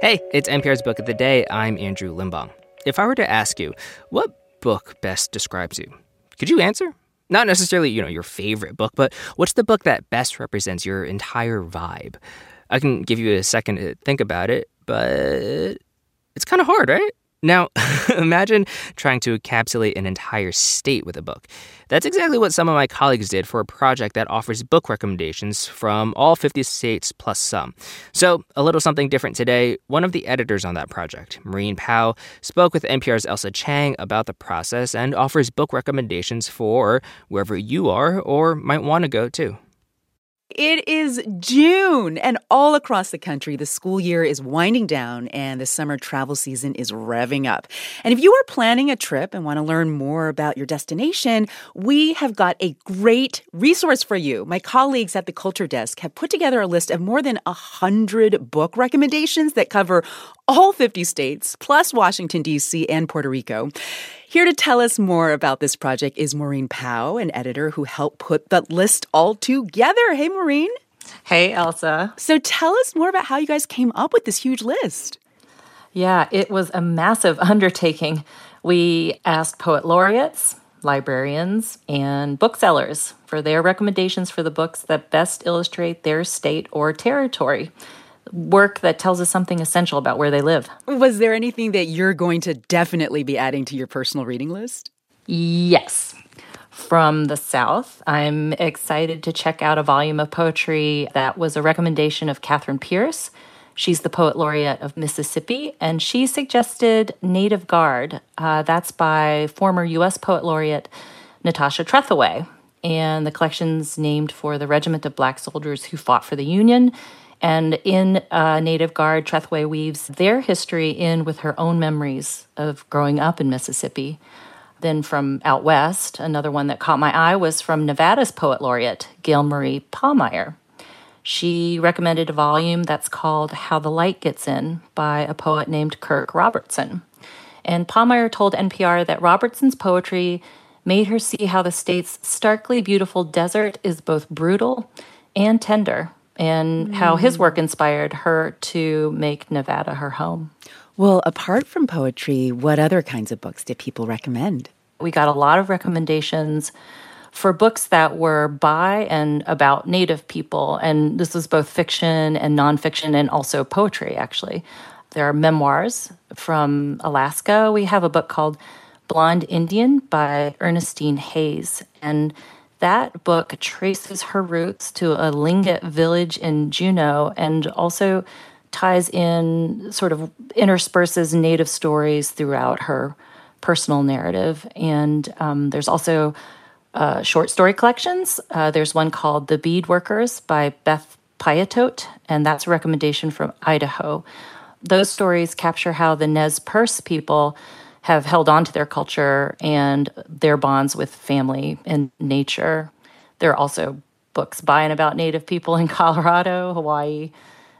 Hey, it's NPR's Book of the Day. I'm Andrew Limbong. If I were to ask you, what book best describes you? Could you answer? Not necessarily, you know, your favorite book, but what's the book that best represents your entire vibe? I can give you a second to think about it, but it's kind of hard, right? Now, imagine trying to encapsulate an entire state with a book. That's exactly what some of my colleagues did for a project that offers book recommendations from all 50 states plus some. So, a little something different today. One of the editors on that project, Maureen Pao, spoke with NPR's Ailsa Chang about the process and offers book recommendations for wherever you are or might want to go to. It is June, and all across the country, the school year is winding down and the summer travel season is revving up. And if you are planning a trip and want to learn more about your destination, we have got a great resource for you. My colleagues at the Culture Desk have put together a list of more than 100 book recommendations that cover all 50 states, plus Washington, D.C., and Puerto Rico. Here to tell us more about this project is Maureen Pao, an editor who helped put the list all together. Hey, Maureen. Hey, Ailsa. So tell us more about how you guys came up with this huge list. Yeah, it was a massive undertaking. We asked poet laureates, librarians, and booksellers for their recommendations for the books that best illustrate their state or territory work that tells us something essential about where they live. Was there anything that you're going to definitely be adding to your personal reading list? Yes. From the South, I'm excited to check out a volume of poetry that was a recommendation of Catherine Pierce. She's the poet laureate of Mississippi, and she suggested Native Guard. Uh, that's by former U.S. poet laureate Natasha Trethewey. And the collection's named for the regiment of black soldiers who fought for the Union and in uh, Native Guard, Trethewey weaves their history in with her own memories of growing up in Mississippi. Then from out west, another one that caught my eye was from Nevada's poet laureate, Gail Marie Pahmeier. She recommended a volume that's called How the Light Gets In by a poet named Kirk Robertson. And Pahmeier told NPR that Robertson's poetry made her see how the state's starkly beautiful desert is both brutal and tender, and how his mm. work inspired her to make Nevada her home. Well, apart from poetry, what other kinds of books did people recommend? We got a lot of recommendations for books that were by and about Native people. And this was both fiction and nonfiction and also poetry, actually. There are memoirs from Alaska. We have a book called Blonde Indian by Ernestine Hayes. And that book traces her roots to a Tlingit village in Juneau and also ties in, sort of intersperses native stories throughout her personal narrative. And um, there's also uh, short story collections. Uh, there's one called The Bead Workers by Beth Piatote, and that's a recommendation from Idaho. Those stories capture how the Nez Perce people have held on to their culture and their bonds with family and nature. There are also books by and about Native people in Colorado, Hawaii,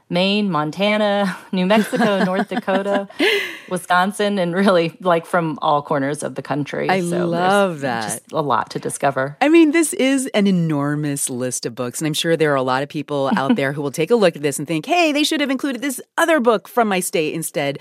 Maine, Montana, New Mexico, North Dakota, Wisconsin, and really like from all corners of the country. I so love that. Just a lot to discover. I mean, this is an enormous list of books, and I'm sure there are a lot of people out there who will take a look at this and think, hey, they should have included this other book from my state instead.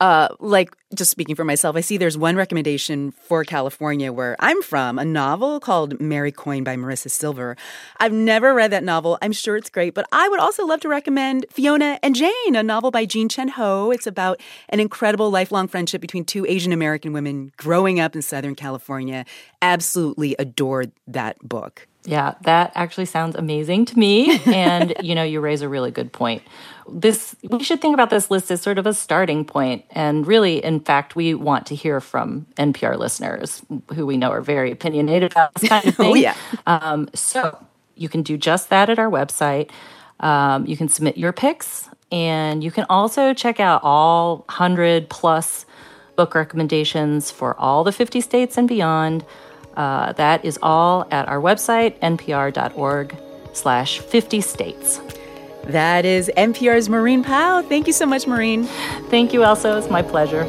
Uh, like just speaking for myself, I see there's one recommendation for California where I'm from, a novel called Mary Coin by Marisa Silver. I've never read that novel. I'm sure it's great, but I would also love to recommend Fiona and Jane, a novel by Jean Chen Ho. It's about an incredible lifelong friendship between two Asian American women growing up in Southern California. Absolutely adored that book. Yeah, that actually sounds amazing to me. And, you know, you raise a really good point. This, we should think about this list as sort of a starting point. And really, in fact, we want to hear from NPR listeners who we know are very opinionated about this kind of thing. oh, yeah. Um, so you can do just that at our website. Um, you can submit your picks, and you can also check out all 100 plus book recommendations for all the 50 states and beyond. Uh, that is all at our website, npr.org slash 50 states. That is NPR's Maureen Pao. Thank you so much, Maureen. Thank you, Ailsa. It's my pleasure.